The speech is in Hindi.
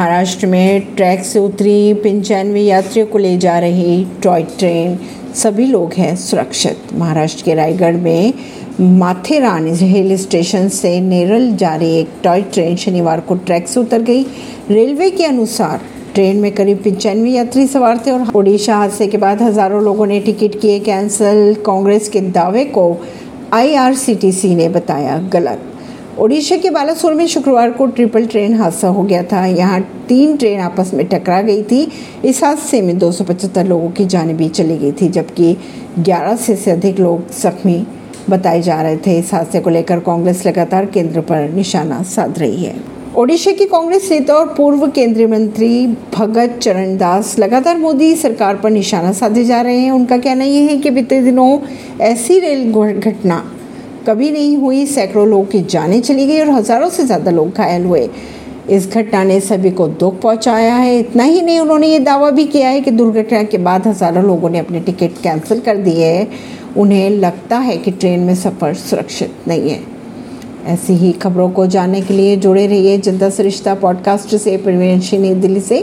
महाराष्ट्र में ट्रैक से उतरी पंचानवे यात्रियों को ले जा रही टॉय ट्रेन। सभी लोग हैं सुरक्षित। महाराष्ट्र के रायगढ़ में माथेरान हिल स्टेशन से नेरल जा रही एक टॉय ट्रेन शनिवार को ट्रैक से उतर गई। रेलवे के अनुसार ट्रेन में करीब पंचानवे यात्री सवार थे और ओडिशा हादसे के बाद हज़ारों लोगों ने टिकट किए, कैंसिल। कांग्रेस के दावे को आईआरसीटीसी ने बताया गलत। ओडिशा के बालासोर में शुक्रवार को ट्रिपल ट्रेन हादसा हो गया था। यहाँ तीन ट्रेन आपस में टकरा गई थी। इस हादसे में 275 लोगों की जान भी चली गई थी जबकि 11 से, से अधिक लोग जख्मी बताए जा रहे थे। इस हादसे को लेकर कांग्रेस लगातार केंद्र पर निशाना साध रही है। ओडिशा की कांग्रेस नेता और पूर्व केंद्रीय मंत्री भगत चरण दास लगातार मोदी सरकार पर निशाना साधे जा रहे हैं। उनका कहना यह है कि बीते दिनों ऐसी रेल घटना कभी नहीं हुई, सैकड़ों लोगों की जानें चली गई और हज़ारों से ज़्यादा लोग घायल हुए। इस घटना ने सभी को दुख पहुँचाया है। इतना ही नहीं, उन्होंने ये दावा भी किया है कि दुर्घटना के बाद हज़ारों लोगों ने अपने टिकट कैंसिल कर दिए हैं। उन्हें लगता है कि ट्रेन में सफ़र सुरक्षित नहीं है। ऐसी ही खबरों को जानने के लिए जुड़े रहिए जनता सरिश्ता पॉडकास्ट से। परवीन दिल्ली से।